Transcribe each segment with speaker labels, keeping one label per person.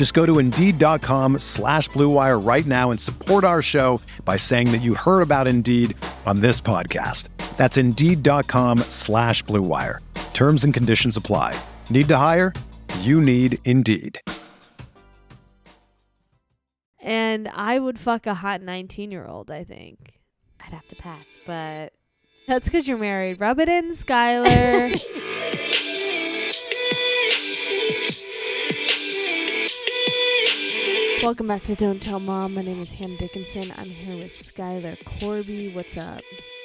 Speaker 1: Just go to Indeed.com slash BlueWire right now and support our show by saying that you heard about Indeed on this podcast. That's Indeed.com slash BlueWire. Terms and conditions apply. Need to hire? You need Indeed.
Speaker 2: And I would fuck a hot 19 year old, I think.
Speaker 3: I'd have to pass, but
Speaker 2: That's because you're married. Rub it in, Skylar. Welcome back to Don't Tell Mom. My name is Hanna Dickinson. I'm here with Skylar Corby. What's up?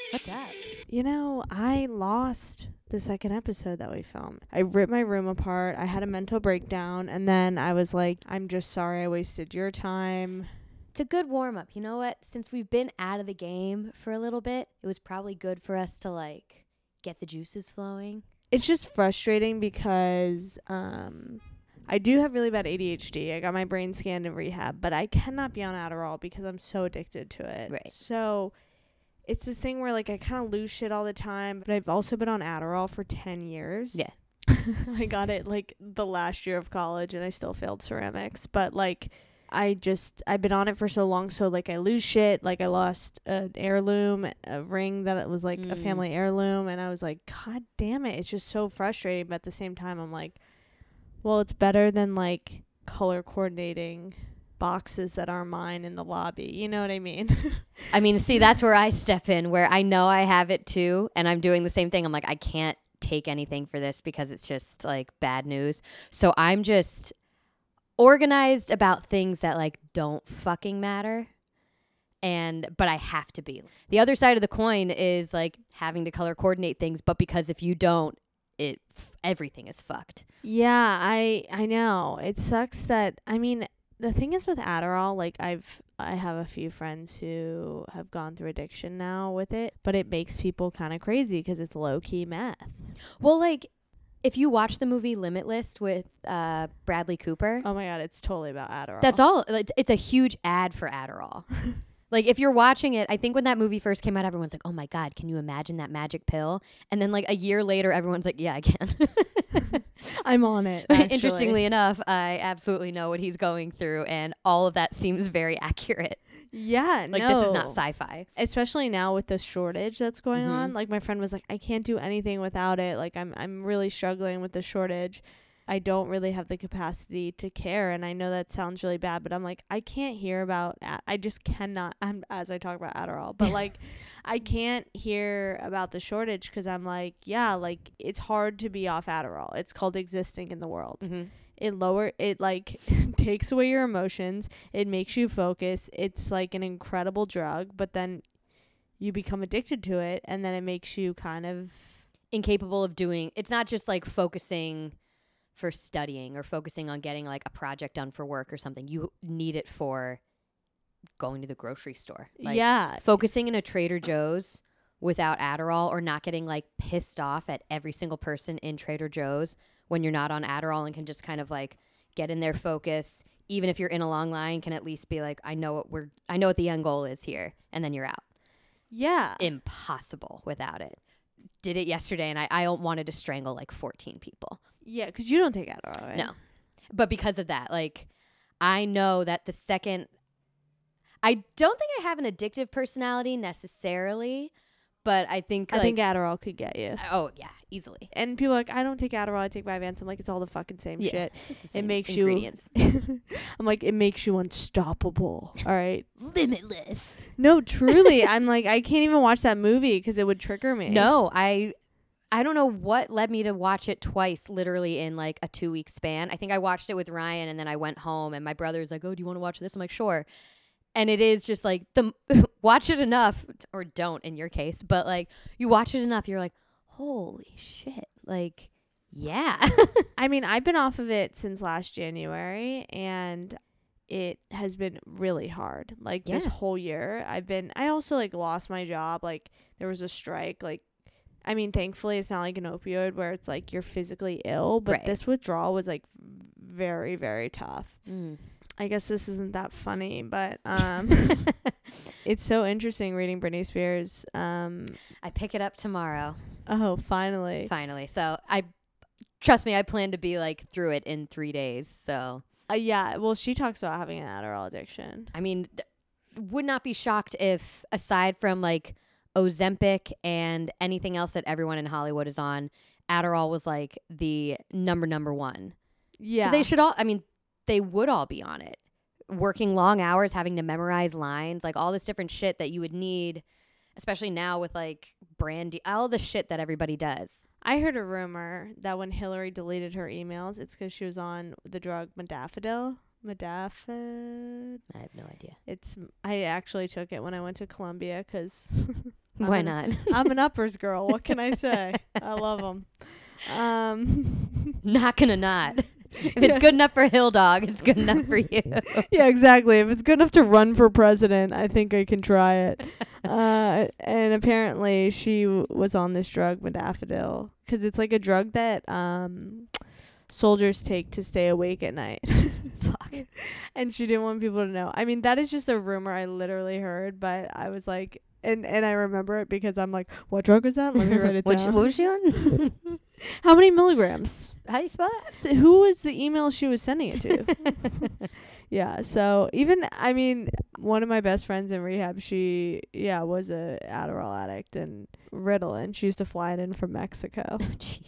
Speaker 3: what's up?
Speaker 2: You know, I lost the second episode that we filmed. I ripped my room apart. I had a mental breakdown. And then I was like, I'm just sorry I wasted your time.
Speaker 3: It's a good warm up. You know what? Since we've been out of the game for a little bit, it was probably good for us to like get the juices flowing.
Speaker 2: It's just frustrating because um, I do have really bad ADHD. I got my brain scanned in rehab, but I cannot be on Adderall because I'm so addicted to it.
Speaker 3: Right.
Speaker 2: So it's this thing where like I kind of lose shit all the time, but I've also been on Adderall for 10 years.
Speaker 3: Yeah.
Speaker 2: I got it like the last year of college and I still failed ceramics, but like I just I've been on it for so long so like I lose shit, like I lost an heirloom, a ring that it was like a
Speaker 3: Mm.
Speaker 2: family heirloom and I was like god damn it, it's just so frustrating, but at the same time I'm like well, it's better than like color coordinating boxes that are mine in the lobby. You know what I mean?
Speaker 3: I mean, see, that's where I step in, where I know I have it too, and I'm doing the same thing. I'm like, I can't take anything for this because it's just like bad news. So I'm just organized about things that like don't fucking matter. And but I have to be. The other side of the coin is like having to color coordinate things, but because if you don't, it everything is fucked.
Speaker 2: Yeah, I I know. It sucks that I mean, the thing is with Adderall, like I've I have a few friends who have gone through addiction now with it, but it makes people kind of crazy cuz it's low key meth.
Speaker 3: Well, like if you watch the movie Limitless with uh, Bradley Cooper,
Speaker 2: Oh my god, it's totally about Adderall.
Speaker 3: That's all. It's, it's a huge ad for Adderall. like if you're watching it, I think when that movie first came out, everyone's like, "Oh my god, can you imagine that magic pill?" And then like a year later, everyone's like, "Yeah, I can."
Speaker 2: I'm on it.
Speaker 3: Interestingly enough, I absolutely know what he's going through, and all of that seems very accurate.
Speaker 2: yeah,
Speaker 3: Like
Speaker 2: no.
Speaker 3: this is not sci-fi.
Speaker 2: especially now with the shortage that's going
Speaker 3: Mhm.
Speaker 2: on like my friend was like i can't do anything without it like i'm i'm really struggling with the shortage i don't really have the capacity to care and i know that sounds really bad but i'm like i can't hear about Ad- i just cannot I'm, as i talk about adderall but like i can't hear about the shortage because i'm like yeah like it's hard to be off adderall it's called existing in the world
Speaker 3: Mhm.
Speaker 2: it lower it like takes away your emotions it makes you focus it's like an incredible drug but then you become addicted to it and then it makes you kind of
Speaker 3: Incapable of doing. It's not just like focusing for studying or focusing on getting like a project done for work or something. You need it for going to the grocery store. Like,
Speaker 2: yeah
Speaker 3: focusing in a Trader Joe's without Adderall or not getting like pissed off at every single person in Trader Joe's when you're not on Adderall and can just kind of like get in their focus even if you're in a long line can at least be like I know what we're I know what the end goal is here and then you're out.
Speaker 2: yeah
Speaker 3: Impossible without it. Did it yesterday and I I wanted to strangle like 14 people.
Speaker 2: Yeah because you don't take adderall right
Speaker 3: No. But because of that, like I know that the second I don't think I have an addictive personality necessarily, but I think
Speaker 2: i
Speaker 3: like
Speaker 2: think adderall could get you
Speaker 3: oh yeah, easily.
Speaker 2: And people are like, I don't take Adderall, I take Vyvanse. I'm like, it's all the fucking same
Speaker 3: Yeah.
Speaker 2: shit.
Speaker 3: The
Speaker 2: It makes
Speaker 3: ingredients.
Speaker 2: you. I'm like, it makes you unstoppable. All right.
Speaker 3: limitless.
Speaker 2: No, truly, I'm like, I can't even watch that movie because it would trigger me.
Speaker 3: No, I I don't know what led me to watch it twice literally in like a 2 week span. I think I watched it with Ryan and then I went home and my brother's like, "Oh, do you want to watch this?" I'm like, "Sure." And it is just like the watch it enough or don't in your case, but like you watch it enough, you're like, "Holy shit." Like, yeah.
Speaker 2: I mean, I've been off of it since last January and it has been really hard. Like this whole year, I've been I also like lost my job. Like there was a strike. Like I mean, thankfully it's not like an opioid where it's like you're physically ill, but
Speaker 3: Right.
Speaker 2: this withdrawal was like very very tough.
Speaker 3: Mm.
Speaker 2: I guess this isn't that funny, but um it's so interesting reading Britney Spears. Um
Speaker 3: I pick it up tomorrow.
Speaker 2: oh, finally.
Speaker 3: finally. So I trust me, I plan to be like through it in three days. So
Speaker 2: Uh, yeah, well, she talks about having an Adderall addiction.
Speaker 3: I mean, d- would not be shocked if aside from like Ozempic and anything else that everyone in Hollywood is on, Adderall was like the number number one.
Speaker 2: Yeah.
Speaker 3: They should all. I mean, they would all be on it, working long hours, having to memorize lines, like all this different shit that you would need, especially now with like brandy, all the shit that everybody does.
Speaker 2: I heard a rumor that when Hillary deleted her emails, it's because she was on the drug Modafinil. Modafinil.
Speaker 3: I have no idea.
Speaker 2: It's I actually took it when I went to Columbia 'cause I'm
Speaker 3: Why
Speaker 2: an-
Speaker 3: not?
Speaker 2: I'm an uppers girl. What can I say? I love 'em. Um,
Speaker 3: not gonna not. If
Speaker 2: Yeah.
Speaker 3: it's good enough for Hill Dog, it's good enough for you.
Speaker 2: yeah, exactly. If it's good enough to run for president, I think I can try it. uh, and apparently, she w- was on this drug, modafinil, because it's like a drug that um, soldiers take to stay awake at night.
Speaker 3: Fuck.
Speaker 2: and she didn't want people to know. I mean, that is just a rumor I literally heard, but I was like, and and I remember it because I'm like, what drug is that? Let me write it
Speaker 3: Which,
Speaker 2: down.
Speaker 3: what was she on?
Speaker 2: How many milligrams?
Speaker 3: How do you spell
Speaker 2: Th- Who was the email she was sending it to? yeah. So even I mean, one of my best friends in rehab, she yeah was a Adderall addict and Ritalin. She used to fly it in from Mexico.
Speaker 3: Jeez.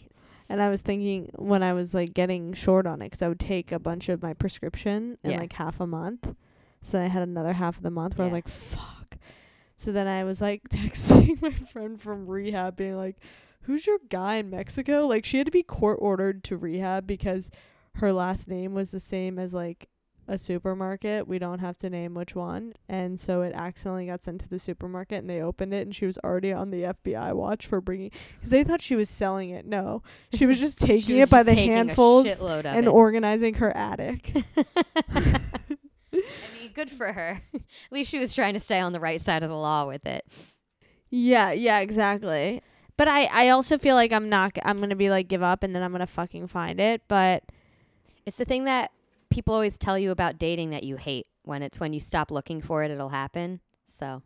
Speaker 2: And I was thinking when I was like getting short on it, 'cause I would take a bunch of my prescription in
Speaker 3: Yeah.
Speaker 2: like half a month. So I had another half of the month where I was like, fuck. So then I was like texting my friend from rehab, being like, who's your guy in Mexico? Like she had to be court ordered to rehab because her last name was the same as like a supermarket. We don't have to name which one. And so it accidentally got sent to the supermarket and they opened it and she was already on the FBI watch for bringing because they thought she was selling it. No, she was just taking
Speaker 3: was
Speaker 2: it by the handfuls and
Speaker 3: it.
Speaker 2: organizing her attic.
Speaker 3: I mean, good for her. At least she was trying to stay on the right side of the law with it.
Speaker 2: yeah, yeah, exactly. But I, I also feel like I'm not. I'm gonna be like give up and then I'm gonna fucking find it. But
Speaker 3: It's the thing that people always tell you about dating that you hate. When it's when you stop looking for it, it'll happen. So,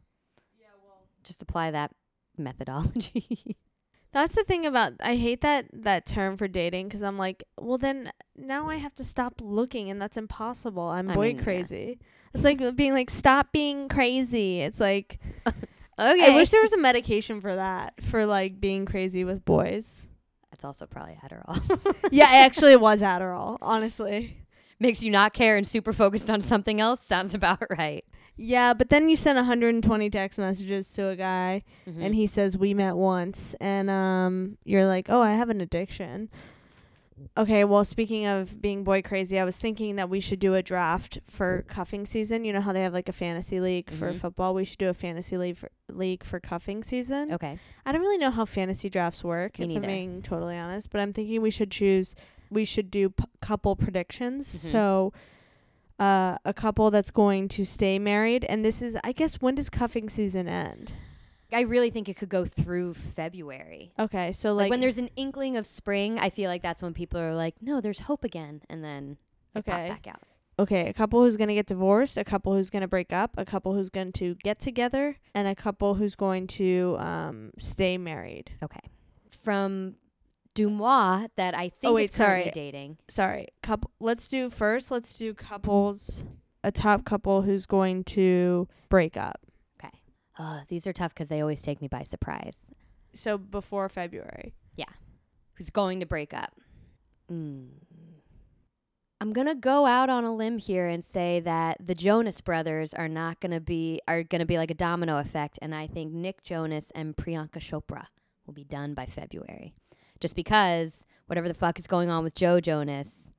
Speaker 3: just apply that methodology.
Speaker 2: That's the thing about I hate that that term for dating because I'm like, well then now I have to stop looking and that's impossible. I'm
Speaker 3: I
Speaker 2: boy
Speaker 3: mean, yeah.
Speaker 2: crazy. It's like uh, being like stop being crazy. It's like
Speaker 3: okay.
Speaker 2: I wish there was a medication for that for like being crazy with boys.
Speaker 3: That's also probably Adderall.
Speaker 2: yeah, actually it was Adderall, honestly.
Speaker 3: Makes you not care and super focused on something else. Sounds about right.
Speaker 2: Yeah, but then you send 120 text messages to a guy
Speaker 3: Mhm.
Speaker 2: and he says we met once and um you're like oh i have an addiction okay well speaking of being boy crazy i was thinking that we should do a draft for cuffing season you know how they have like a fantasy league for
Speaker 3: Mhm.
Speaker 2: football we should do a fantasy league for, league for cuffing season
Speaker 3: okay.
Speaker 2: i don't really know how fantasy drafts work
Speaker 3: Me
Speaker 2: if
Speaker 3: neither.
Speaker 2: i'm being totally honest but i'm thinking we should choose we should do p- couple predictions
Speaker 3: Mhm.
Speaker 2: so uh, a couple that's going to stay married and this is i guess when does cuffing season end
Speaker 3: I really think it could go through February.
Speaker 2: okay so
Speaker 3: Like,
Speaker 2: like
Speaker 3: when there's an inkling of spring, I feel like that's when people are like, "No, there's hope again," and then
Speaker 2: Okay.
Speaker 3: back out.
Speaker 2: okay, a couple who's going to get divorced, a couple who's going to break up, a couple who's going to get together, and a couple who's going to um stay married.
Speaker 3: Okay. From Dumois, that I think
Speaker 2: Oh, wait,
Speaker 3: is currently
Speaker 2: sorry.
Speaker 3: dating.
Speaker 2: Sorry, couple. Let's do first. Let's do couples. A top couple who's going to break up. Okay.
Speaker 3: Oh, these are tough because they always take me by surprise.
Speaker 2: So before February.
Speaker 3: Yeah. who's going to break up. Mm. I'm gonna go out on a limb here and say that the Jonas brothers are not gonna be are gonna be like a domino effect, and I think Nick Jonas and Priyanka Chopra will be done by February, just because whatever the fuck is going on with Joe Jonas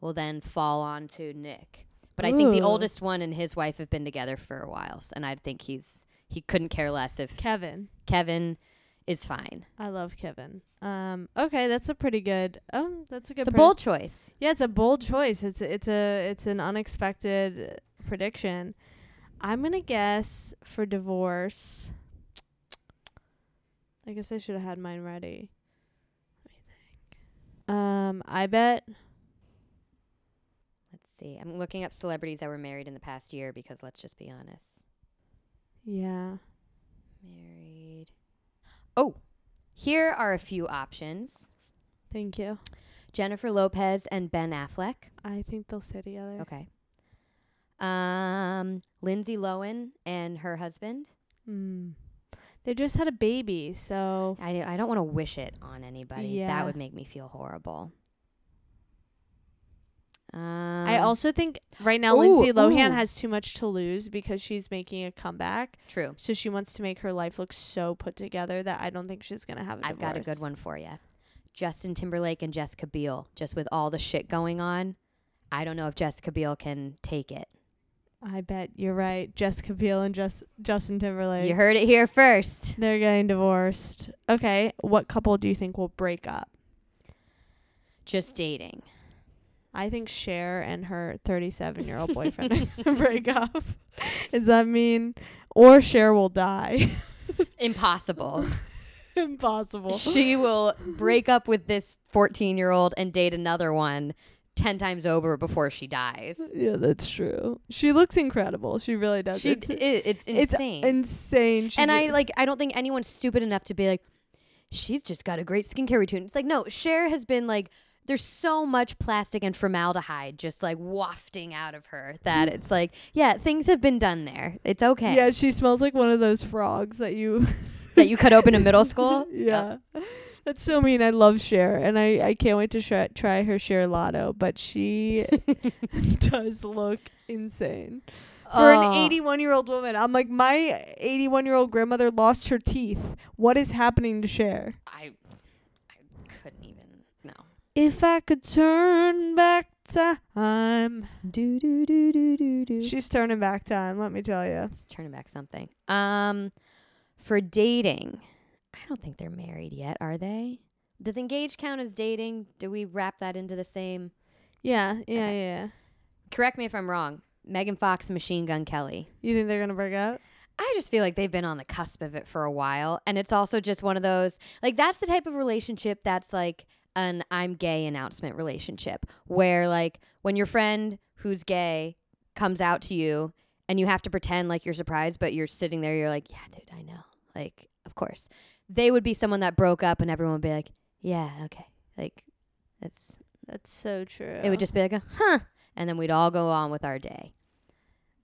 Speaker 3: will then fall on to Nick. But I think the
Speaker 2: Ooh.
Speaker 3: oldest one and his wife have been together for a while, s- and I think he's he couldn't care less if
Speaker 2: Kevin.
Speaker 3: Kevin is fine.
Speaker 2: I love Kevin. Um. Okay, that's a pretty good. Oh, that's a good.
Speaker 3: It's a
Speaker 2: predict-
Speaker 3: bold choice.
Speaker 2: Yeah, it's a bold choice. It's it's a it's an unexpected prediction. I'm gonna guess for divorce. I guess I should have had mine ready. Let me think. Um, I bet.
Speaker 3: Let's see. I'm looking up celebrities that were married in the past year because let's just be honest.
Speaker 2: Yeah.
Speaker 3: Married. Oh, here are a few options
Speaker 2: Thank you.
Speaker 3: Jennifer Lopez and Ben Affleck.
Speaker 2: I think they'll stay together.
Speaker 3: Okay. Um, Lindsay Lohan and her husband.
Speaker 2: Mm. They just had a baby, so
Speaker 3: I, I don't want to wish it on anybody.
Speaker 2: Yeah.
Speaker 3: That would make me feel horrible. Um,
Speaker 2: I also think right now
Speaker 3: Ooh,
Speaker 2: Lindsay Lohan
Speaker 3: ooh.
Speaker 2: has too much to lose because she's making a comeback.
Speaker 3: true.
Speaker 2: So she wants to make her life look so put together that I don't think she's gonna have a
Speaker 3: I've got a good one for you. Justin Timberlake and Jessica Biel. Just with all the shit going on, I don't know if Jessica Biel can take it.
Speaker 2: I bet you're right. Jessica Biel and Just Justin Timberlake.
Speaker 3: You heard it here first.
Speaker 2: They're getting divorced. Okay, what couple do you think will break up?
Speaker 3: Just dating.
Speaker 2: I think Cher and her 37 year old boyfriend are gonna break up. Does that mean, or Cher will die?
Speaker 3: Impossible.
Speaker 2: Impossible.
Speaker 3: she will break up with this 14 year old and date another one 10 times over before she dies.
Speaker 2: yeah, that's true. She looks incredible. She really does.
Speaker 3: She,
Speaker 2: it's,
Speaker 3: it, it's
Speaker 2: it's
Speaker 3: insane.
Speaker 2: insane. She
Speaker 3: and I like I don't think anyone's stupid enough to be like, she's just got a great skincare routine. It's like no, Cher has been like there's so much plastic and formaldehyde just like wafting out of her that it's like, yeah, things have been done there. It's okay.
Speaker 2: Yeah, she smells like one of those frogs that you.
Speaker 3: That you cut open in middle school.
Speaker 2: yeah. Oh. That's so mean. I love Cher, and I, I can't wait to sh- try her Cherlato. But she does look insane for an
Speaker 3: Oh.
Speaker 2: 81 year old woman. I'm like, my 81 year old grandmother lost her teeth. What is happening to Cher?
Speaker 3: I I couldn't even no.
Speaker 2: If I could turn back time,
Speaker 3: Do do do do do do.
Speaker 2: she's turning back time. Let me tell you.
Speaker 3: She's turning back something. Um, for dating, I don't think they're married yet, are they? Does engaged count as dating? Do we wrap that into the same?
Speaker 2: Yeah, yeah,
Speaker 3: Okay.
Speaker 2: yeah.
Speaker 3: Correct me if I'm wrong. Megan Fox, and Machine Gun Kelly.
Speaker 2: You think they're gonna break up?
Speaker 3: I just feel like they've been on the cusp of it for a while, and it's also just one of those like that's the type of relationship that's like an I'm gay announcement relationship where like when your friend who's gay comes out to you and you have to pretend like you're surprised, but you're sitting there, you're like, yeah, dude, I know, like of course. They would be someone that broke up, and everyone would be like, yeah, okay, like that's.
Speaker 2: That's so true.
Speaker 3: it would just be like, a, huh, and then we'd all go on with our day.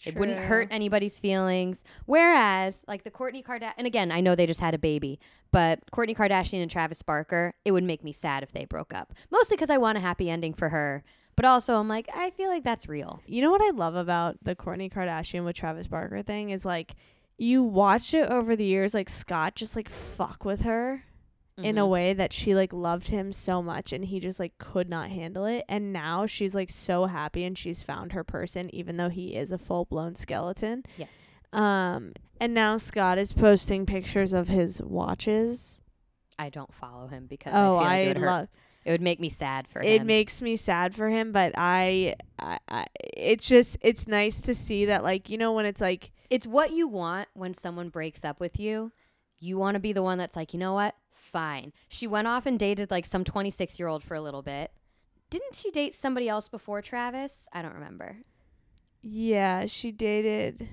Speaker 3: It wouldn't hurt anybody's feelings. Whereas, like the Kourtney Kardashian, and again, I know they just had a baby, but Kourtney Kardashian and Travis Barker, it would make me sad if they broke up. Mostly because I want a happy ending for her, but also I'm like, I feel like that's real.
Speaker 2: You know what I love about the Kourtney Kardashian with Travis Barker thing is like you watch it over the years like Scott just like fuck with her in a
Speaker 3: Mhm.
Speaker 2: way that she like loved him so much and he just like could not handle it and now she's like so happy and she's found her person even though he is a full-blown skeleton.
Speaker 3: Yes.
Speaker 2: Um and now Scott is posting pictures of his watches.
Speaker 3: I don't follow him because
Speaker 2: Oh,
Speaker 3: I like
Speaker 2: I
Speaker 3: it would
Speaker 2: love
Speaker 3: It would make me sad for
Speaker 2: it
Speaker 3: him.
Speaker 2: makes me sad for him but I, I i it's just it's nice to see that like you know when it's like
Speaker 3: it's what you want when someone breaks up with you. You want to be the one that's like, you know what? Fine. She went off and dated like some 26 year old for a little bit. Didn't she date somebody else before Travis? I don't remember.
Speaker 2: yeah she dated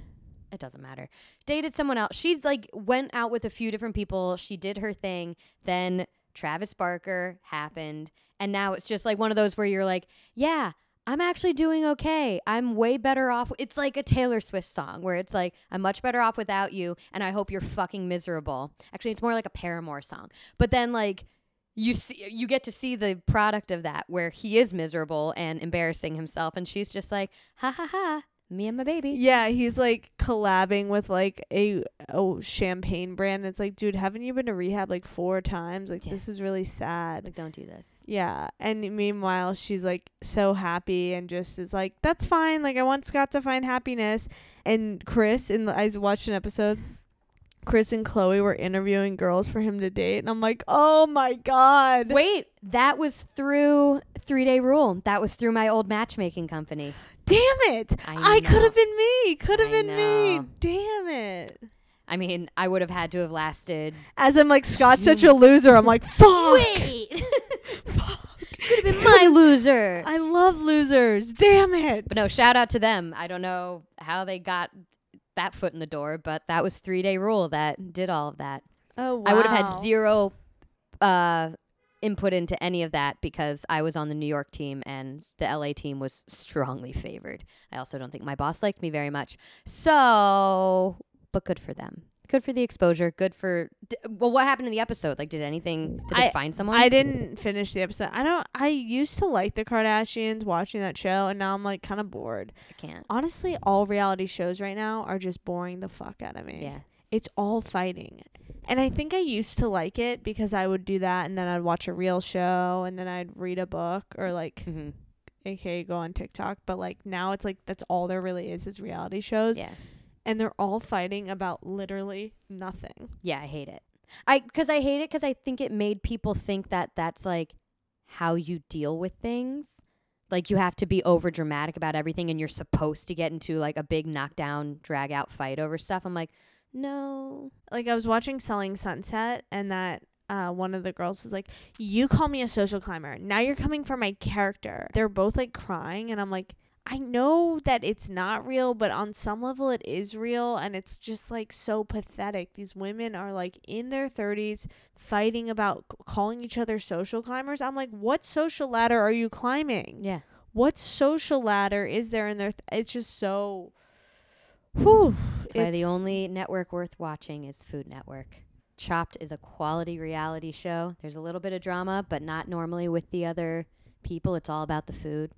Speaker 3: It doesn't matter. Dated someone else. She's like went out with a few different people. She did her thing. Then Travis Barker happened. And now it's just like one of those where you're like, yeah, I'm actually doing okay. I'm way better off. It's like a Taylor Swift song where it's like, I'm much better off without you. And I hope you're fucking miserable. Actually, it's more like a Paramore song. But then, like, you see you get to see the product of that where he is miserable and embarrassing himself and she's just like ha ha ha me and my baby
Speaker 2: Yeah, he's like collabing with like a oh champagne brand. It's like, dude, haven't you been to rehab like four times? Like
Speaker 3: Yeah.
Speaker 2: this is really sad.
Speaker 3: like don't do this
Speaker 2: Yeah, and meanwhile she's like so happy and just is like, that's fine. Like I want Scott to find happiness. And Chris, and I watched an episode. Kris and Khloe were interviewing girls for him to date, and I'm like, oh my god.
Speaker 3: wait that was through three day rule that was through my old matchmaking company
Speaker 2: damn it!
Speaker 3: I
Speaker 2: I, could have been me. Could have been me. Damn it.
Speaker 3: i mean i would have had to have lasted
Speaker 2: As I'm like, Scott's such a loser. I'm like, fuck.
Speaker 3: wait could have been my loser
Speaker 2: I love losers. Damn it.
Speaker 3: But no, shout out to them. I don't know how they got that foot in the door, but that was three day rule that did all of that.
Speaker 2: oh, wow.
Speaker 3: I would have had zero uh, input into any of that because I was on the New York team and the LA team was strongly favored. I also don't think my boss liked me very much. So, but good for them. Good for the exposure. Good for. D- well, what happened in the episode? Like, did anything? Did they
Speaker 2: I-
Speaker 3: find someone?
Speaker 2: I didn't finish the episode. I don't. I used to like the Kardashians watching that show, and now I'm like kind of bored.
Speaker 3: I can't.
Speaker 2: Honestly, all reality shows right now are just boring the fuck out of me.
Speaker 3: Yeah.
Speaker 2: It's all fighting. And I think I used to like it because I would do that and then I'd watch a real show and then I'd read a book or like
Speaker 3: hmm
Speaker 2: aka go on TikTok, but like now it's like that's all there really is is reality shows
Speaker 3: Yeah.
Speaker 2: And they're all fighting about literally nothing.
Speaker 3: Yeah, I hate it. I because I hate it because I think it made people think that that's like how you deal with things. Like you have to be over dramatic about everything, and you're supposed to get into like a big knockdown, drag out fight over stuff. I'm like, no.
Speaker 2: like I was watching Selling Sunset and that uh, one of the girls was like, "You call me a social climber. Now you're coming for my character." They're both like crying, and I'm like, I know that it's not real, but on some level it is real, and it's just like so pathetic. These women are like in their 30s fighting about c- calling each other social climbers. I'm like, what social ladder are you climbing?
Speaker 3: Yeah.
Speaker 2: What social ladder is there in their? Th- it's just so. Whew.
Speaker 3: That's why the only network worth watching is Food Network. Chopped is a quality reality show. There's a little bit of drama, but not normally with the other people. It's all about the food.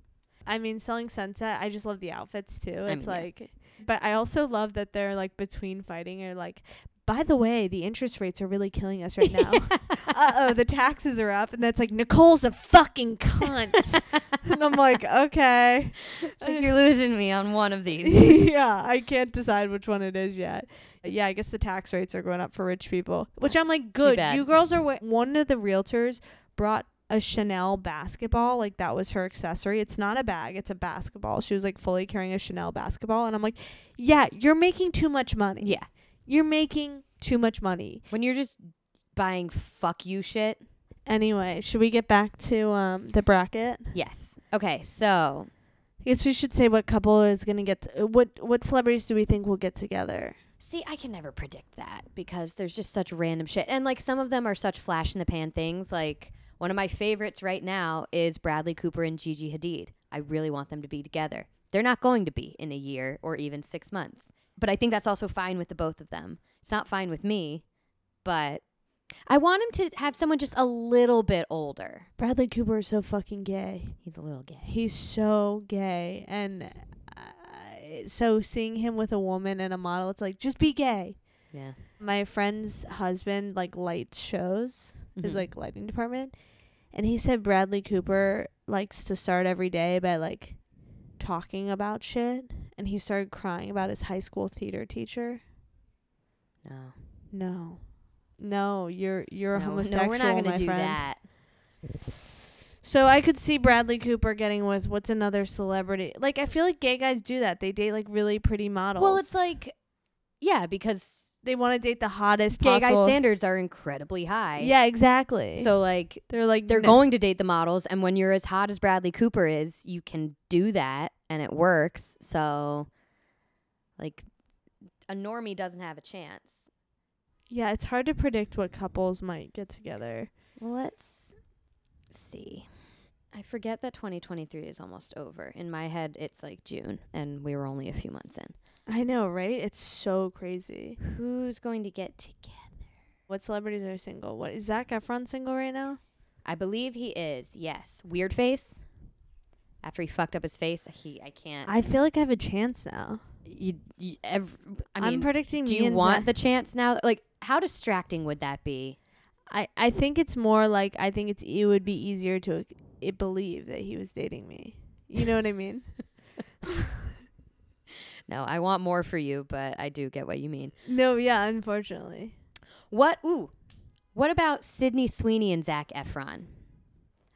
Speaker 2: I mean, selling sunset. I just love the outfits too.
Speaker 3: I
Speaker 2: It's
Speaker 3: mean, yeah.
Speaker 2: like, but I also love that they're like between fighting or like. By the way, the interest rates are really killing us right now. uh oh, the taxes are up, and that's like Nicole's a fucking cunt. and I'm like, okay,
Speaker 3: like you're losing me on one of these.
Speaker 2: yeah, I can't decide which one it is yet. Yeah, I guess the tax rates are going up for rich people, which I'm like, good. You girls are wa- one of the realtors brought a Chanel basketball, like that was her accessory. It's not a bag, it's a basketball. She was like fully carrying a Chanel basketball, and I'm like, yeah, you're making too much money.
Speaker 3: yeah.
Speaker 2: You're making too much money.
Speaker 3: When you're just buying fuck you shit.
Speaker 2: Anyway, should we get back to um the bracket?
Speaker 3: Yes. Okay, so
Speaker 2: I guess we should say what couple is gonna get. To, what what celebrities do we think will get together?
Speaker 3: see, I can never predict that because there's just such random shit. And like some of them are such flash in the pan things. Like one of my favorites right now is Bradley Cooper and Gigi Hadid. I really want them to be together. They're not going to be in a year or even 6 months. But I think that's also fine with the both of them. It's not fine with me, but I want him to have someone just a little bit older.
Speaker 2: Bradley Cooper is so fucking gay.
Speaker 3: He's a little gay.
Speaker 2: He's so gay, and uh, so seeing him with a woman and a model, it's like just be gay.
Speaker 3: Yeah.
Speaker 2: My friend's husband like lights shows, his
Speaker 3: Mhm.
Speaker 2: like lighting department, and he said Bradley Cooper likes to start every day by like talking about shit, and he started crying about his high school theater teacher.
Speaker 3: No.
Speaker 2: No, no, you're you're a
Speaker 3: no,
Speaker 2: homosexual.
Speaker 3: no, we're not to do
Speaker 2: friend.
Speaker 3: that.
Speaker 2: So I could see Bradley Cooper getting with what's another celebrity. Like I feel like gay guys do that. They date like really pretty models.
Speaker 3: Well, it's like yeah, because
Speaker 2: they want to date the hottest
Speaker 3: gay guy standards are incredibly high.
Speaker 2: Yeah, exactly.
Speaker 3: So like
Speaker 2: they're like
Speaker 3: they're
Speaker 2: no-
Speaker 3: going to date the models and when you're as hot as Bradley Cooper is, you can do that and it works. So like a normie doesn't have a chance.
Speaker 2: Yeah, it's hard to predict what couples might get together.
Speaker 3: Let's see. I forget that 2023 is almost over. In my head, it's like June, and we were only a few months in.
Speaker 2: I know, right? It's so crazy.
Speaker 3: Who's going to get together?
Speaker 2: What celebrities are single? What is Zac Efron single right now?
Speaker 3: I believe he is. Yes. Weird face. After he fucked up his face, he I can't.
Speaker 2: I feel like I have a chance now.
Speaker 3: you, you ev- I mean,
Speaker 2: am predicting.
Speaker 3: do
Speaker 2: me
Speaker 3: you want
Speaker 2: Zach-
Speaker 3: the chance now? Like, how distracting would that be?
Speaker 2: I I think it's more like I think it's it would be easier to it believe that he was dating me. You know what I mean?
Speaker 3: No, I want more for you, but I do get what you mean.
Speaker 2: No, yeah, unfortunately.
Speaker 3: What? Ooh. What about Sydney Sweeney and Zac Efron?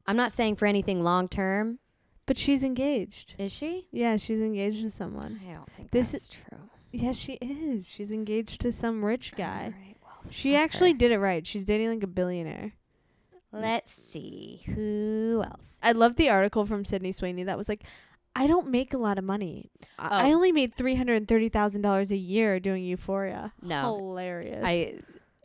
Speaker 3: I'm not saying for anything long term.
Speaker 2: But she's engaged.
Speaker 3: Is she?
Speaker 2: Yeah, she's engaged to someone.
Speaker 3: I don't think
Speaker 2: This
Speaker 3: that's
Speaker 2: is-
Speaker 3: true.
Speaker 2: Yeah, she is. She's engaged to some rich guy.
Speaker 3: Alright, well,
Speaker 2: She actually
Speaker 3: her.
Speaker 2: did it right. She's dating like a billionaire.
Speaker 3: Let's see who else.
Speaker 2: I love the article from Sydney Sweeney that was like, I don't make a lot of money. I, I
Speaker 3: Oh.
Speaker 2: only made three hundred thirty thousand dollars a year doing Euphoria.
Speaker 3: No,
Speaker 2: Hilarious.
Speaker 3: I.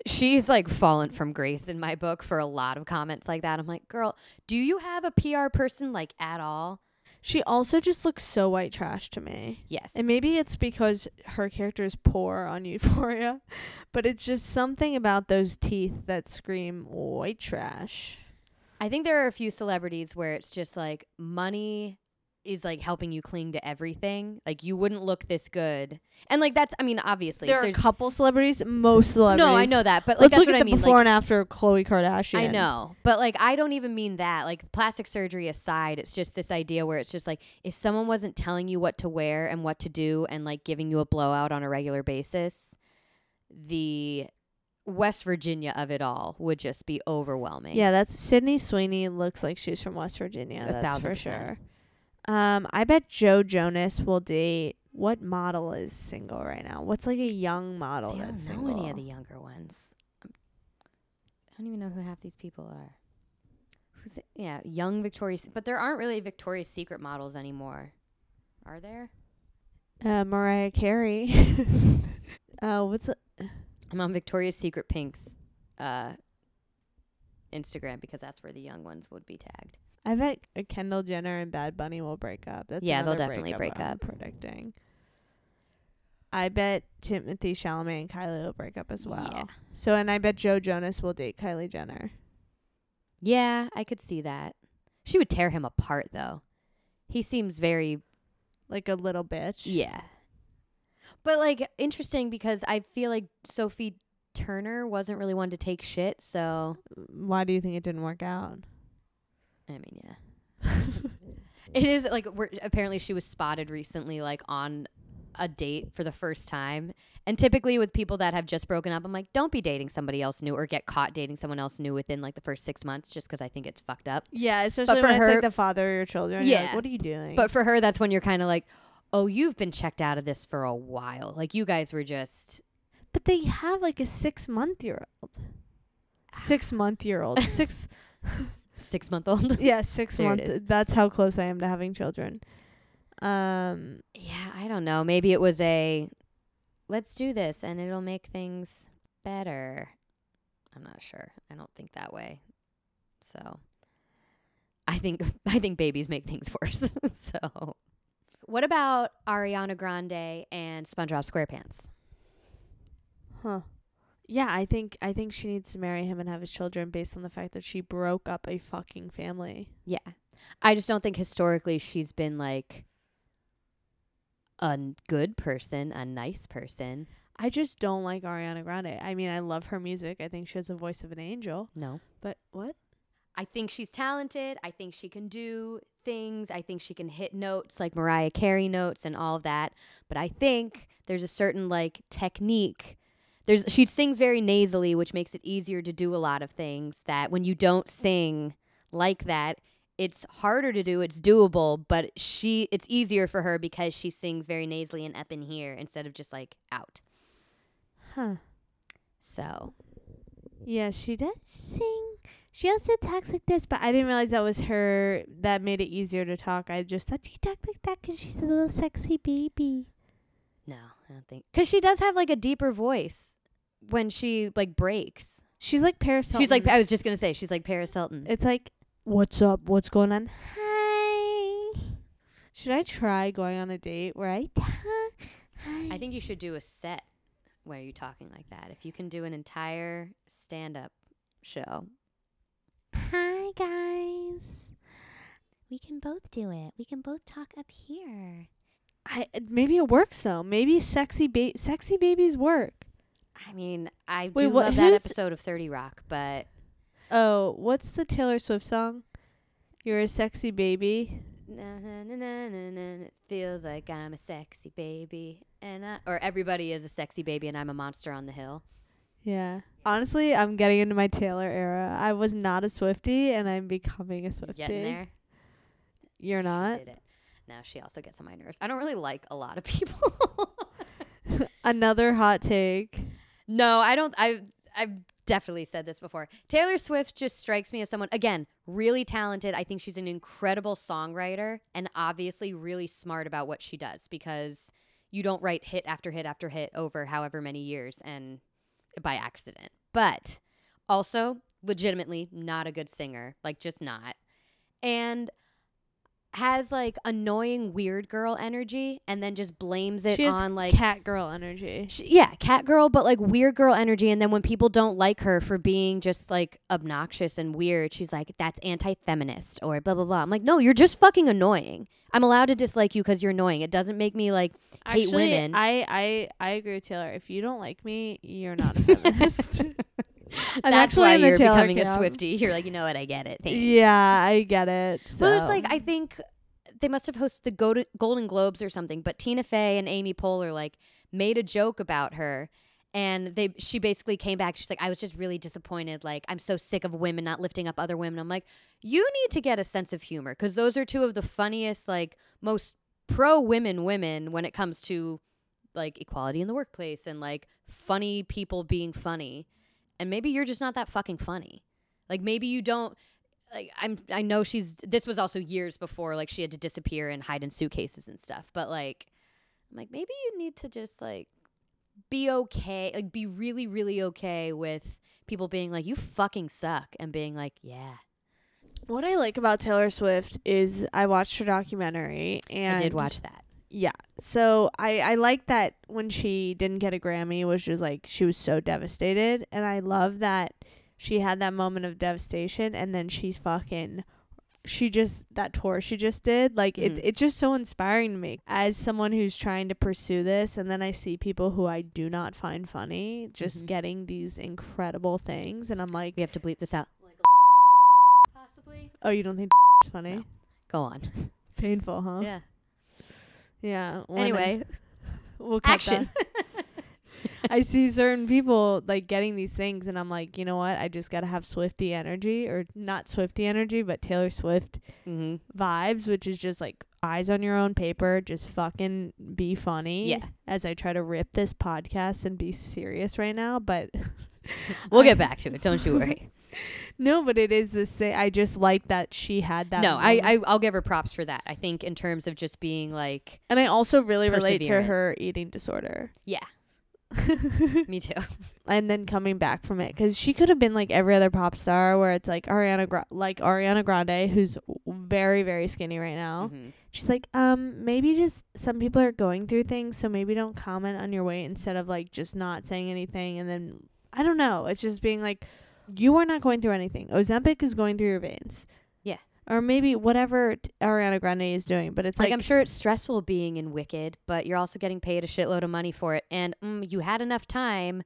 Speaker 3: She's like fallen from grace in my book for a lot of comments like that. I'm like, girl, do you have a PR person like at all?
Speaker 2: she also just looks so white trash to me.
Speaker 3: Yes.
Speaker 2: And maybe it's because her character is poor on Euphoria, but it's just something about those teeth that scream white trash.
Speaker 3: I think there are a few celebrities where it's just like money is like helping you cling to everything. Like you wouldn't look this good. And like that's I mean obviously
Speaker 2: there are a couple celebrities, most celebrities.
Speaker 3: No, I know that, but like
Speaker 2: Let's
Speaker 3: that's
Speaker 2: look
Speaker 3: what
Speaker 2: at
Speaker 3: I
Speaker 2: the
Speaker 3: mean.
Speaker 2: before
Speaker 3: Like,
Speaker 2: and after Khloe Kardashian.
Speaker 3: I know. But like I don't even mean that. Like plastic surgery aside, it's just this idea where it's just like if someone wasn't telling you what to wear and what to do and like giving you a blowout on a regular basis, the West Virginia of it all would just be overwhelming.
Speaker 2: Yeah, that's Sydney Sweeney looks like she's from West Virginia.
Speaker 3: A
Speaker 2: that's for
Speaker 3: percent.
Speaker 2: sure. Um, I bet Joe Jonas will date what model is single right now? What's like a young model
Speaker 3: See, I
Speaker 2: that's
Speaker 3: don't
Speaker 2: single?
Speaker 3: know any of the younger ones. Um, I don't even know who half these people are. Who's it? Yeah, young Victoria's, but there aren't really Victoria's Secret models anymore, are there?
Speaker 2: uh, Mariah Carey. uh, what's a,
Speaker 3: I'm on Victoria's Secret Pink's uh, Instagram because that's where the young ones would be tagged.
Speaker 2: I bet Kendall Jenner and Bad Bunny will break up. That's
Speaker 3: Yeah, they'll definitely break
Speaker 2: I'm
Speaker 3: up.
Speaker 2: Predicting. I bet Timothée Chalamet and Kylie will break up as well.
Speaker 3: Yeah.
Speaker 2: So, and I bet Joe Jonas will date Kylie Jenner.
Speaker 3: Yeah, I could see that. She would tear him apart though. He seems very
Speaker 2: Like a little bitch.
Speaker 3: yeah. But like interesting because I feel like Sophie Turner wasn't really one to take shit, so
Speaker 2: Why do you think it didn't work out?
Speaker 3: I mean, yeah. It is like we're, apparently she was spotted recently like on a date for the first time. And typically with people that have just broken up, I'm like, don't be dating somebody else new or get caught dating someone else new within like the first 6 months just cuz I think it's fucked up.
Speaker 2: Yeah, especially
Speaker 3: for
Speaker 2: when it's
Speaker 3: her-
Speaker 2: like the father of your children. You're like,
Speaker 3: Yeah.
Speaker 2: what are you doing?
Speaker 3: But for her that's when you're kind of like, "Oh, you've been checked out of this for a while." Like you guys were just
Speaker 2: but they have like a six month year old. Six month year old. Six
Speaker 3: 6 month old.
Speaker 2: yeah, six
Speaker 3: There
Speaker 2: month that's how close I am to having children. Um
Speaker 3: yeah, I don't know. Maybe it was a let's do this and it'll make things better. I'm not sure. I don't think that way. So I think I think babies make things worse. so what about Ariana Grande and SpongeBob SquarePants?
Speaker 2: Huh. Yeah, I think I think she needs to marry him and have his children based on the fact that she broke up a fucking family.
Speaker 3: Yeah. I just don't think historically she's been like a good person, a nice person.
Speaker 2: I just don't like Ariana Grande. I mean, I love her music. I think she has the voice of an angel.
Speaker 3: No.
Speaker 2: But what?
Speaker 3: I think she's talented. I think she can do things. I think she can hit notes like Mariah Carey notes and all of that. But I think there's a certain like technique. There's she sings very nasally, which makes it easier to do a lot of things that when you don't sing like that, it's harder to do. It's doable, but she it's easier for her because she sings very nasally and up in here instead of just like out.
Speaker 2: Huh.
Speaker 3: So
Speaker 2: Yeah, she does sing. She also talks like this, but I didn't realize that was her. That made it easier to talk. I just thought she talked like that because she's a little sexy baby.
Speaker 3: no, I don't think because she does have like a deeper voice when she like breaks.
Speaker 2: She's like Paris Hilton.
Speaker 3: She's like I was just gonna say she's like Paris Hilton.
Speaker 2: It's like, what's up? What's going on? Hi. Should I try going on a date where I hi?
Speaker 3: I think you should do a set where you're talking like that. If you can do an entire stand up show.
Speaker 2: Hi
Speaker 3: guys. We can both do it. We can both talk up here.
Speaker 2: I maybe it works though. Maybe sexy ba- sexy babies work.
Speaker 3: I mean, I
Speaker 2: Wait,
Speaker 3: do
Speaker 2: what-
Speaker 3: love that
Speaker 2: who's-
Speaker 3: episode of 30 Rock, but
Speaker 2: Oh, what's the Taylor Swift song? You're a sexy baby.
Speaker 3: na na na na na na it feels like I'm a sexy baby and I or everybody is a sexy baby and I'm a monster on the hill.
Speaker 2: Yeah. Honestly, I'm getting into my Taylor era. I was not a Swifty and I'm becoming a
Speaker 3: You
Speaker 2: Swifty.
Speaker 3: Getting there.
Speaker 2: You're not.
Speaker 3: did it. No, she also gets on my nerves. I don't really like a lot of people.
Speaker 2: Another hot take.
Speaker 3: No, I don't. I I've definitely said this before. Taylor Swift just strikes me as someone again really talented. I think she's an incredible songwriter and obviously really smart about what she does because you don't write hit after hit after hit over however many years and by accident. But also legitimately not a good singer, like just not. And has like annoying weird girl energy and then just blames it
Speaker 2: she
Speaker 3: on like
Speaker 2: cat girl energy.
Speaker 3: Sh yeah, cat girl, but like weird girl energy. And then when people don't like her for being just like obnoxious and weird, she's like, that's anti feminist or blah, blah, blah. I'm like, no, you're just fucking annoying. I'm allowed to dislike you because you're annoying. It doesn't make me like hate
Speaker 2: Actually,
Speaker 3: women.
Speaker 2: I, I I agree with Taylor. If you don't like me, you're not a feminist. I'm
Speaker 3: that's
Speaker 2: actually
Speaker 3: why
Speaker 2: in the
Speaker 3: you're becoming a
Speaker 2: camp.
Speaker 3: Swifty. You're like, you know what? I get it. Thanks.
Speaker 2: Yeah, I get it. So.
Speaker 3: Well, there's like, I think they must have hosted the Go- Golden Globes or something, but Tina Fey and Amy Poehler like made a joke about her. And they, she basically came back. She's like, I was just really disappointed. Like, I'm so sick of women not lifting up other women. I'm like, you need to get a sense of humor because those are two of the funniest, like, most pro women women when it comes to like equality in the workplace and like funny people being funny. And maybe you're just not that fucking funny. Like, maybe you don't like I'm I know she's this was also years before like she had to disappear and hide in suitcases and stuff. But like I'm like maybe you need to just like be okay, like be really really okay with people being like you fucking suck and being like, yeah.
Speaker 2: what I like about Taylor Swift is I watched her documentary and
Speaker 3: I did watch that.
Speaker 2: Yeah. So I I like that when she didn't get a Grammy, which was like she was so devastated, and I love that she had that moment of devastation, and then she's fucking. She just that tour she just did like
Speaker 3: Mhm.
Speaker 2: it, it's just so inspiring to me as someone who's trying to pursue this and then I see people who I do not find funny just
Speaker 3: Mhm.
Speaker 2: getting these incredible things and I'm like
Speaker 3: We have to bleep this out. Possibly.
Speaker 2: oh you don't think it's funny
Speaker 3: No. Go on.
Speaker 2: painful huh
Speaker 3: Yeah.
Speaker 2: Yeah
Speaker 3: Anyway,
Speaker 2: we'll
Speaker 3: action.
Speaker 2: that. I see certain people like getting these things, and I'm like, you know what? I just gotta have Swifty energy, or not Swifty energy, but Taylor Swift
Speaker 3: mhm.
Speaker 2: vibes, which is just like eyes on your own paper, just fucking be funny.
Speaker 3: Yeah.
Speaker 2: As I try to rip this podcast and be serious right now, but
Speaker 3: We'll get back to it. Don't you worry.
Speaker 2: no, but it is the same. I just like that she had that.
Speaker 3: no, I, I I'll give her props for that. I think in terms of just being like,
Speaker 2: and I also really relate to her eating disorder.
Speaker 3: yeah, me too.
Speaker 2: and then coming back from it because she could have been like every other pop star where it's like Ariana Gra- like Ariana Grande who's very very skinny right now.
Speaker 3: Mhm.
Speaker 2: She's like um maybe just some people are going through things so maybe don't comment on your weight instead of like just not saying anything and then I don't know it's just being like you are not going through anything. Ozempic is going through your veins.
Speaker 3: Yeah.
Speaker 2: Or maybe whatever t- Ariana Grande is doing, but it's
Speaker 3: like,
Speaker 2: like,
Speaker 3: I'm sure it's stressful being in Wicked, but you're also getting paid a shitload of money for it, and mm, you had enough time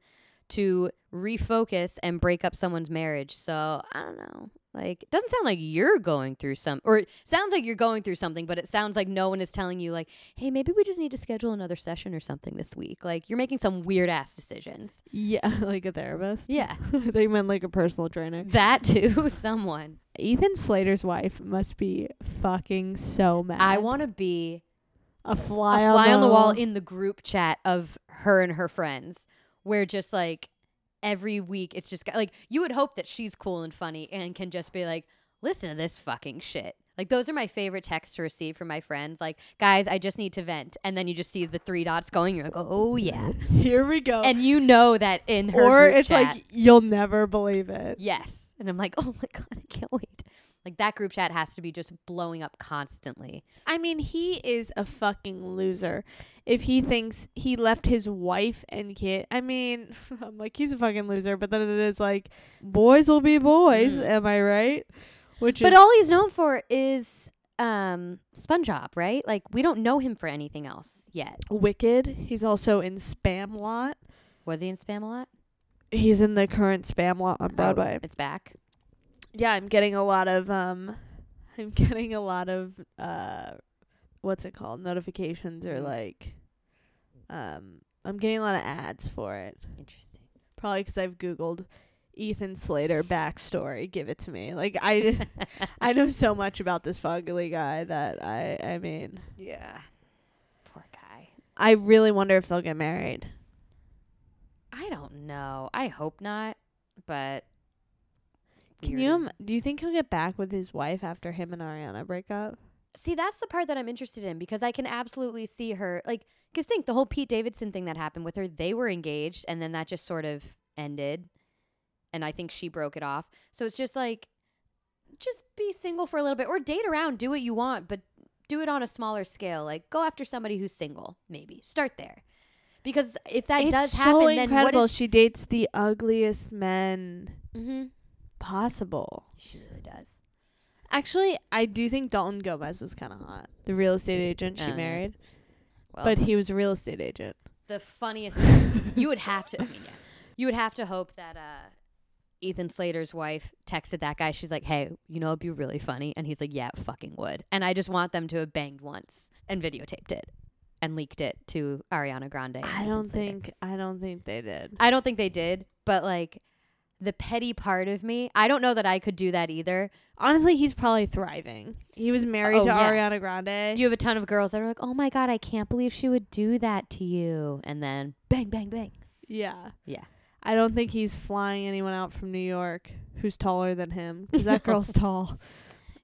Speaker 3: to refocus and break up someone's marriage. So I don't know. Like, it doesn't sound like you're going through some, or it sounds like you're going through something, but it sounds like no one is telling you, like, hey, maybe we just need to schedule another session or something this week. Like, you're making some weird ass decisions.
Speaker 2: yeah, like a therapist.
Speaker 3: Yeah,
Speaker 2: they meant like a personal trainer.
Speaker 3: that too. Someone.
Speaker 2: Ethan Slater's wife must be fucking so mad.
Speaker 3: I want to be
Speaker 2: a fly,
Speaker 3: a fly on the wall in the group chat of her and her friends where just like every week it's just like you would hope that she's cool and funny and can just be like listen to this fucking shit. Like those are my favorite texts to receive from my friends like guys i just need to vent. And then you just see the three dots going you're like oh yeah.
Speaker 2: Here we go.
Speaker 3: and you know that in her
Speaker 2: or it's
Speaker 3: chat-
Speaker 2: like you'll never believe it.
Speaker 3: yes. And i'm like oh my god i can't wait like that group chat has to be just blowing up constantly
Speaker 2: I mean, he is a fucking loser. If he thinks he left his wife and kid, I mean, I'm like he's a fucking loser. But then it is like boys will be boys.
Speaker 3: Mm.
Speaker 2: Am I right? which
Speaker 3: But all he's known for is um SpongeBob, right? Like we don't know him for anything else yet.
Speaker 2: Wicked. He's also in Spamalot.
Speaker 3: Was he in Spamalot?
Speaker 2: He's in the current Spamalot on
Speaker 3: Oh,
Speaker 2: Broadway.
Speaker 3: it's back.
Speaker 2: Yeah, I'm getting a lot of um I'm getting a lot of uh what's it called? Notifications or
Speaker 3: Mhm.
Speaker 2: like um I'm getting a lot of ads for it.
Speaker 3: Interesting.
Speaker 2: Probably 'cause I've googled Ethan Slater backstory. Give it to me. Like I I know so much about this fugly guy that I I mean,
Speaker 3: yeah. Poor guy.
Speaker 2: I really wonder if they'll get married.
Speaker 3: I don't know. I hope not, but
Speaker 2: Can you im- do you think he'll get back with his wife after him and Ariana break up?
Speaker 3: See, that's the part that I'm interested in because I can absolutely see her like cuz think the whole Pete Davidson thing that happened with her, they were engaged and then that just sort of ended and I think she broke it off. So it's just like just be single for a little bit or date around, do what you want, but do it on a smaller scale. Like go after somebody who's single, maybe. Start there. Because if that
Speaker 2: it's
Speaker 3: does
Speaker 2: so
Speaker 3: happen then
Speaker 2: incredible.
Speaker 3: what is
Speaker 2: she dates the ugliest men
Speaker 3: Mhm.
Speaker 2: Possible.
Speaker 3: She really does.
Speaker 2: Actually, I do think Dalton Gomez was kind of hot. The real estate agent she
Speaker 3: yeah.
Speaker 2: married,
Speaker 3: Well,
Speaker 2: but he was a real estate agent.
Speaker 3: the funniest thing you would have to I mean yeah. You would have to hope that uh Ethan Slater's wife texted that guy. She's like, "Hey, you know it'd be really funny." And he's like, "Yeah, it fucking would." And I just want them to have banged once and videotaped it and leaked it to Ariana Grande. and
Speaker 2: I
Speaker 3: Ethan
Speaker 2: don't
Speaker 3: Slater.
Speaker 2: think I don't think they did.
Speaker 3: I don't think they did, but like the petty part of me, I don't know that I could do that either.
Speaker 2: Honestly, he's probably thriving. He was married
Speaker 3: Oh,
Speaker 2: to
Speaker 3: yeah.
Speaker 2: Ariana Grande.
Speaker 3: You have a ton of girls that are like, "Oh my god, I can't believe she would do that to you," and then bang, bang, bang.
Speaker 2: yeah.
Speaker 3: Yeah.
Speaker 2: I don't think he's flying anyone out from New York who's taller than him because that girl's tall.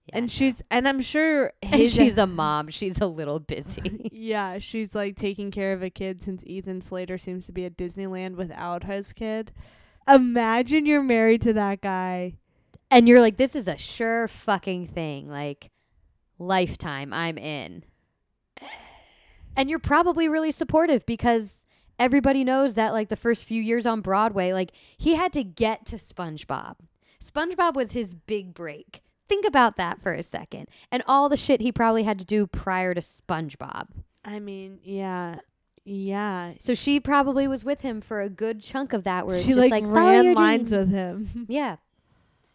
Speaker 3: Yeah,
Speaker 2: and she's and I'm sure
Speaker 3: and she's a mom. She's a little busy.
Speaker 2: yeah, she's like taking care of a kid since Ethan Slater seems to be at Disneyland without his kid. Imagine you're married to that guy.
Speaker 3: and you're like, this is a sure fucking thing. Like, lifetime, I'm in. And you're probably really supportive because everybody knows that, like, the first few years on Broadway, like, he had to get to SpongeBob. SpongeBob was his big break. Think about that for a second. And all the shit he probably had to do prior to SpongeBob.
Speaker 2: I mean, yeah. Yeah.
Speaker 3: So she probably was with him for a good chunk of that where
Speaker 2: she
Speaker 3: just
Speaker 2: like,
Speaker 3: like,
Speaker 2: ran
Speaker 3: your
Speaker 2: lines
Speaker 3: dreams.
Speaker 2: with him.
Speaker 3: Yeah.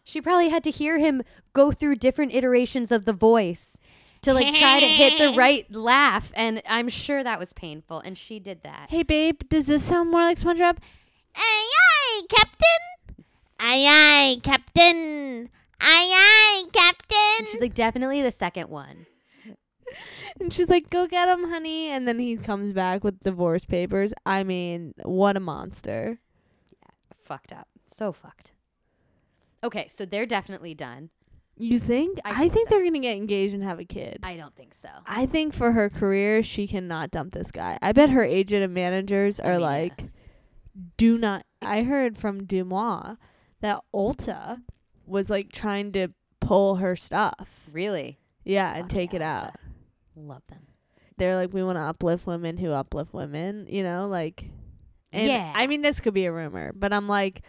Speaker 3: She probably had to hear him go through different iterations of the voice to like try to hit the right laugh. And I'm sure that was painful. And she did that.
Speaker 2: hey babe, does this sound more like SpongeBob?
Speaker 4: Aye, aye, Captain. Aye, aye, Captain. Aye, aye,
Speaker 3: And
Speaker 4: Captain.
Speaker 3: she's like, definitely the second one.
Speaker 2: And she's like, "Go get him, honey." And then he comes back with divorce papers. I mean, what a monster.
Speaker 3: Yeah, fucked up. So fucked. Okay, so they're definitely done.
Speaker 2: You think?
Speaker 3: I
Speaker 2: I,
Speaker 3: think so.
Speaker 2: they're going to get engaged and have a kid.
Speaker 3: I don't think so.
Speaker 2: I think for her career, she cannot dump this guy. I bet her agent and managers
Speaker 3: I
Speaker 2: are
Speaker 3: oh, yeah.
Speaker 2: like, do not. I heard from DeuxMoi that Ulta was like trying to pull her stuff.
Speaker 3: Really?
Speaker 2: Yeah, and
Speaker 3: Fucking
Speaker 2: take it out.
Speaker 3: Love them.
Speaker 2: They're like, we want to uplift women who uplift women, you know? Like, and
Speaker 3: Yeah.
Speaker 2: I mean, this could be a rumor, but I'm like,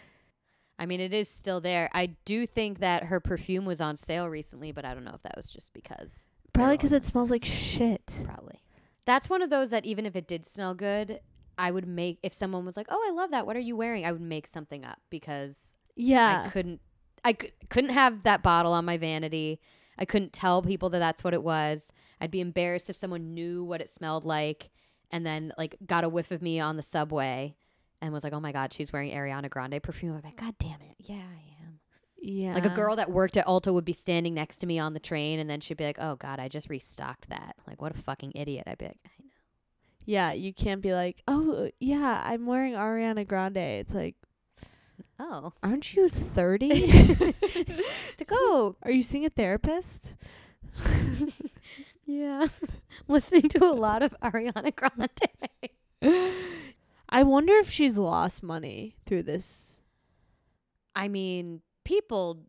Speaker 3: I mean, it is still there. I do think that her perfume was on sale recently, but I don't know if that was just because.
Speaker 2: probably because it smells like shit.
Speaker 3: Probably. That's one of those that even if it did smell good, I would make if someone was like, "Oh, I love that. What are you wearing?" I would make something up because
Speaker 2: Yeah.
Speaker 3: I couldn't I c- couldn't have that bottle on my vanity. I couldn't tell people that that's what it was. I'd be embarrassed if someone knew what it smelled like and then like got a whiff of me on the subway and was like, "Oh my god, she's wearing Ariana Grande perfume." I'm like, "God damn it. Yeah, I am."
Speaker 2: yeah.
Speaker 3: Like a girl that worked at Ulta would be standing next to me on the train and then she'd be like, "Oh god, I just restocked that." Like, what a fucking idiot. I'd be like, "I know."
Speaker 2: Yeah, you can't be like, oh, yeah, I'm wearing Ariana Grande. It's like,
Speaker 3: Oh.
Speaker 2: aren't you 30?
Speaker 3: It's like, "Oh,
Speaker 2: Are you seeing a therapist?
Speaker 3: yeah." Listening to a lot of Ariana Grande.
Speaker 2: I wonder if she's lost money through this.
Speaker 3: I mean, people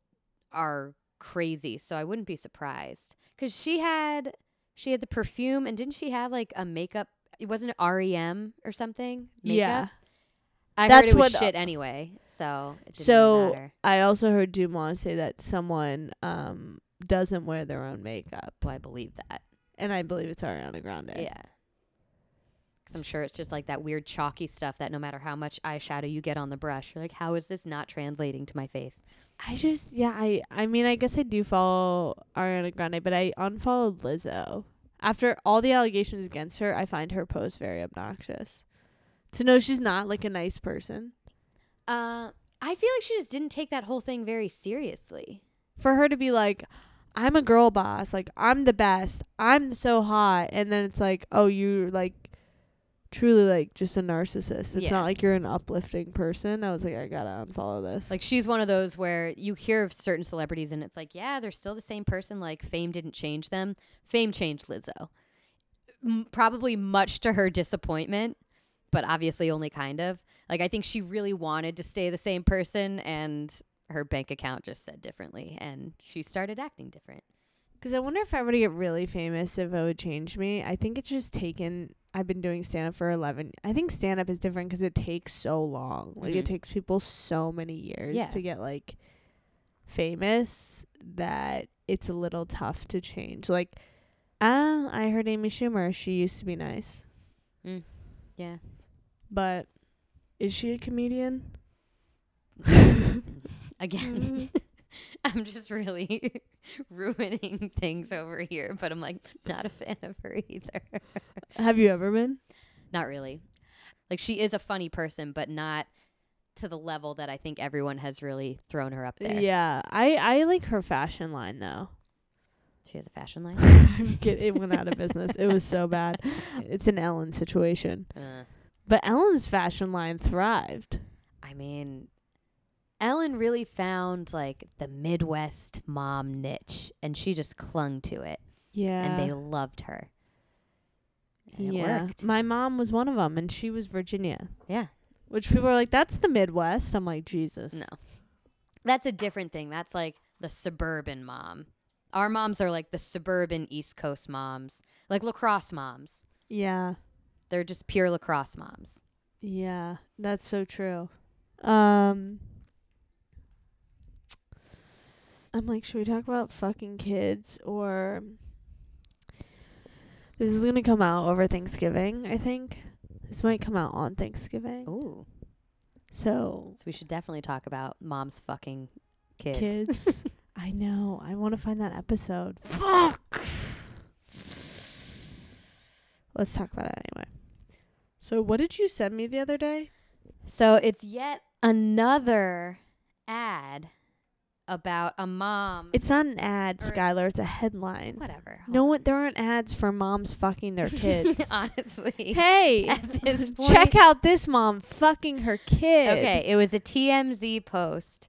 Speaker 3: are crazy, so I wouldn't be surprised. Cause she had she had the perfume, and didn't she have like a makeup? It wasn't REM or something. Makeup?
Speaker 2: Yeah.
Speaker 3: I
Speaker 2: That's
Speaker 3: heard it was
Speaker 2: what-
Speaker 3: shit anyway. So
Speaker 2: So
Speaker 3: matter.
Speaker 2: I also heard DeuxMoi say that someone um doesn't wear their own makeup,
Speaker 3: Well, I believe that.
Speaker 2: And I believe it's Ariana Grande.
Speaker 3: Yeah. 'Cause I'm sure it's just like that weird chalky stuff that no matter how much eyeshadow you get on the brush, you're like, how is this not translating to my face?
Speaker 2: I just yeah I I mean I guess I do follow Ariana Grande, but I unfollowed Lizzo after all the allegations against her. I find her post very obnoxious. To know she's not like a nice person.
Speaker 3: Uh, I feel like she just didn't take that whole thing very seriously.
Speaker 2: For her to be like, I'm a girl boss, like I'm the best, I'm so hot, and then it's like, oh, you're like truly like just a narcissist. It's
Speaker 3: Yeah.
Speaker 2: not like you're an uplifting person. I was like, I gotta unfollow this.
Speaker 3: Like she's one of those where you hear of certain celebrities and it's like, yeah, they're still the same person. Like fame didn't change them. Fame changed Lizzo. M- probably much to her disappointment, but obviously only kind of. Like I think she really wanted to stay the same person and her bank account just said differently and she started acting different.
Speaker 2: Because I wonder if I were to get really famous, if it would change me. I think it's just taken. I've been doing stand up for 11. I think stand up is different because it takes so long. Like, it
Speaker 3: Mhm.
Speaker 2: takes people so many years
Speaker 3: Yeah.
Speaker 2: to get, like, famous that it's a little tough to change. Like, ah, I heard Amy Schumer. She used to be nice. Mm.
Speaker 3: Yeah.
Speaker 2: But is she a comedian?
Speaker 3: Again, I'm just really ruining things over here, but I'm like not a fan of her either.
Speaker 2: Have you ever been?
Speaker 3: Not really. Like she is a funny person, but not to the level that I think everyone has really thrown her up there.
Speaker 2: Yeah. I, I like her fashion line, though.
Speaker 3: She has a fashion line.
Speaker 2: I'm kidding. It went out of business. It was so bad. It's an Ellen situation.
Speaker 3: uh,
Speaker 2: But Ellen's fashion line thrived.
Speaker 3: I mean, Ellen really found like the Midwest mom niche, and she just clung to it,
Speaker 2: Yeah.
Speaker 3: and they loved her. And it
Speaker 2: yeah.
Speaker 3: worked.
Speaker 2: My mom was one of them, and she was Virginia.
Speaker 3: Yeah.
Speaker 2: Which people are like, that's the Midwest. I'm like, Jesus.
Speaker 3: No. That's a different thing. That's like the suburban mom. Our moms are like the suburban East Coast moms, like lacrosse moms.
Speaker 2: Yeah.
Speaker 3: They're just pure lacrosse moms.
Speaker 2: Yeah. That's so true. Um. I'm like, should we talk about fucking kids or. This is going to come out over Thanksgiving, I think. This might come out on Thanksgiving.
Speaker 3: Ooh.
Speaker 2: So,
Speaker 3: So we should definitely talk about moms fucking kids.
Speaker 2: kids. I know. I want to find that episode. Fuck. Let's talk about it anyway. So, what did you send me the other day?
Speaker 3: So it's yet another ad about a mom.
Speaker 2: It's not an ad,
Speaker 3: Or-
Speaker 2: Skylar. It's a headline.
Speaker 3: whatever.
Speaker 2: No one. There aren't ads for moms fucking their kids.
Speaker 3: Honestly.
Speaker 2: hey,
Speaker 3: At this point.
Speaker 2: check out this mom fucking her kid.
Speaker 3: Okay, it was a TMZ post.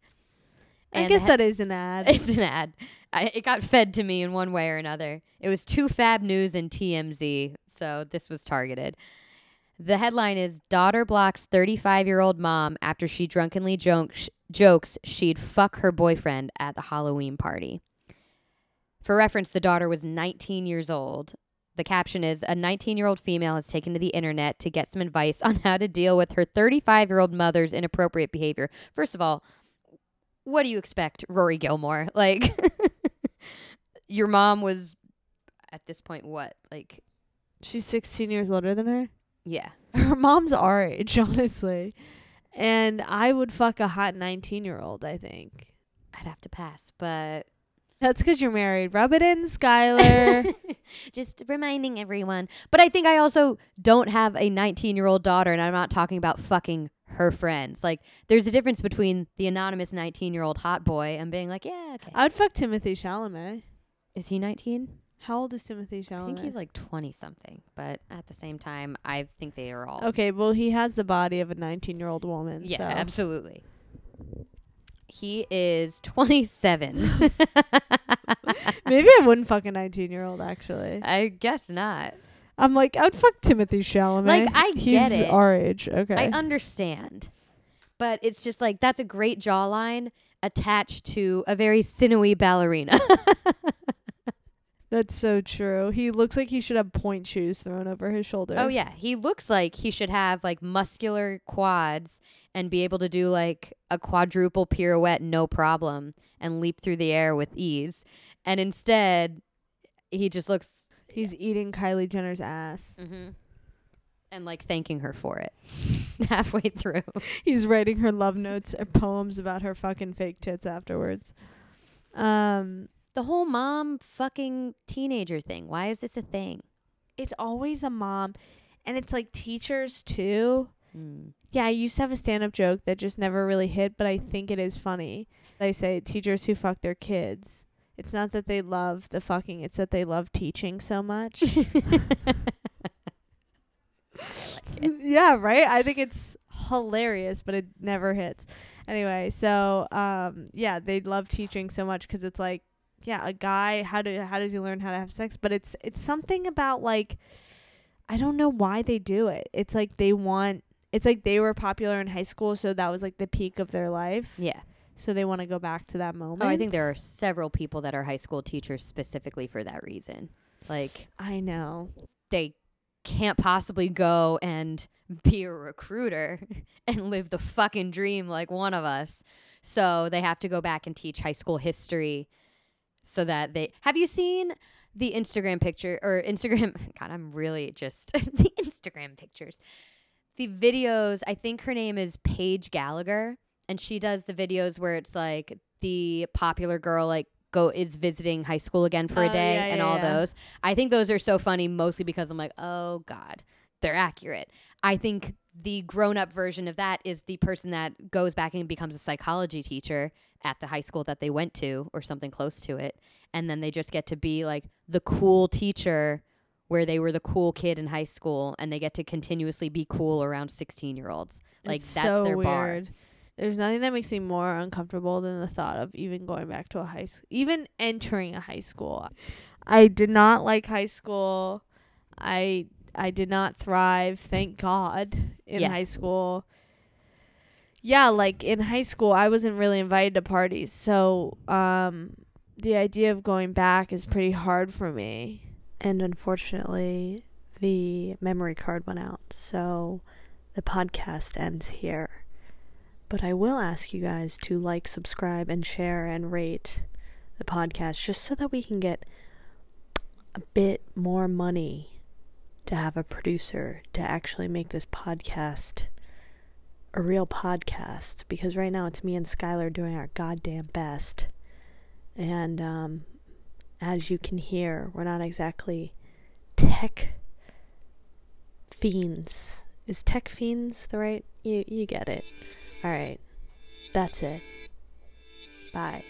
Speaker 2: I guess that is an ad.
Speaker 3: It's an ad. I, it got fed to me in one way or another. It was Toofab News and TMZ, so this was targeted. The headline is Daughter blocks 35 year old mom after she drunkenly jokes, jokes she'd fuck her boyfriend at the Halloween party. For reference, the daughter was 19 years old. The caption is A 19 year old female has taken to the internet to get some advice on how to deal with her 35 year old mother's inappropriate behavior. First of all, what do you expect, Rory Gilmore? Like, your mom was at this point what? Like,
Speaker 2: She's 16 years older than her.
Speaker 3: yeah.
Speaker 2: Her mom's our age, honestly. And I would fuck a hot 19 year old, I think.
Speaker 3: I'd have to pass, but
Speaker 2: That's because you're married. Rub it in, Skylar.
Speaker 3: just reminding everyone. But I think I also don't have a 19 year old daughter, and I'm not talking about fucking her friends. Like, there's a difference between the anonymous 19 year old hot boy and being like, yeah, okay.
Speaker 2: I would fuck Timothée Chalamet.
Speaker 3: Is he 19?
Speaker 2: How old is Timothée Chalamet?
Speaker 3: I think he's like 20 something, but at the same time, I think they are all.
Speaker 2: Okay, well, he has the body of a 19 year old woman.
Speaker 3: Yeah,
Speaker 2: so.
Speaker 3: absolutely. He is 27.
Speaker 2: Maybe I wouldn't fuck a 19 year old, actually.
Speaker 3: I guess not.
Speaker 2: I'm like, I'd fuck Timothée Chalamet.
Speaker 3: Like, I
Speaker 2: He's
Speaker 3: get it.
Speaker 2: our age. Okay.
Speaker 3: I understand. But it's just like that's a great jawline attached to a very sinewy ballerina.
Speaker 2: That's so true. He looks like he should have pointe shoes thrown over his shoulder.
Speaker 3: oh yeah, he looks like he should have like muscular quads and be able to do like a quadruple pirouette no problem and leap through the air with ease. And instead, he just looks
Speaker 2: He's eating Kylie Jenner's ass.
Speaker 3: mm-hmm, and like thanking her for it halfway through.
Speaker 2: He's writing her love notes and poems about her fucking fake tits afterwards. Um,
Speaker 3: The whole mom fucking teenager thing. Why is this a thing?
Speaker 2: it's always a mom, and it's like teachers too.
Speaker 3: Mm.
Speaker 2: Yeah, I used to have a stand up joke that just never really hit, but I think it is funny. I say teachers who fuck their kids. It's not that they love the fucking, it's that they love teaching so much. yeah, right? I think it's hilarious, but it never hits. Anyway, so um yeah, they love teaching so much cuz it's like yeah, a guy how do how does he learn how to have sex? But it's it's something about like I don't know why they do it. It's like they want it's like they were popular in high school, so that was like the peak of their life.
Speaker 3: yeah.
Speaker 2: So they want to go back to that moment.
Speaker 3: Oh, I think there are several people that are high school teachers specifically for that reason. Like
Speaker 2: I know.
Speaker 3: they can't possibly go and be a recruiter and live the fucking dream like one of us. So they have to go back and teach high school history so that they Have you seen the Instagram picture or Instagram God, I'm really just the Instagram pictures. The videos, I think her name is Paige Gallagher and she does the videos where it's like the popular girl like go is visiting high school again for
Speaker 2: Oh,
Speaker 3: a day
Speaker 2: yeah,
Speaker 3: and
Speaker 2: yeah,
Speaker 3: all
Speaker 2: yeah.
Speaker 3: those. I think those are so funny mostly because I'm like, "Oh god, they're accurate." I think the grown-up version of that is the person that goes back and becomes a psychology teacher at the high school that they went to or something close to it, and then they just get to be like the cool teacher where they were the cool kid in high school and they get to continuously be cool around 16-year-olds. Like
Speaker 2: It's
Speaker 3: that's
Speaker 2: so
Speaker 3: their bar.
Speaker 2: weird. There's nothing that makes me more uncomfortable than the thought of even going back to a high school, even entering a high school. I did not like high school. I I did not thrive, thank God, in
Speaker 3: Yeah.
Speaker 2: high school. Yeah, like in high school, I wasn't really invited to parties, so um, the idea of going back is pretty hard for me. And unfortunately, the memory card went out, so the podcast ends here. But I will ask you guys to like, subscribe, and share and rate the podcast just so that we can get a bit more money to have a producer to actually make this podcast a real podcast. Because right now it's me and Skylar doing our goddamn best. And um, as you can hear, we're not exactly tech fiends. Is tech fiends the right? You you get it. All right. That's it. Bye.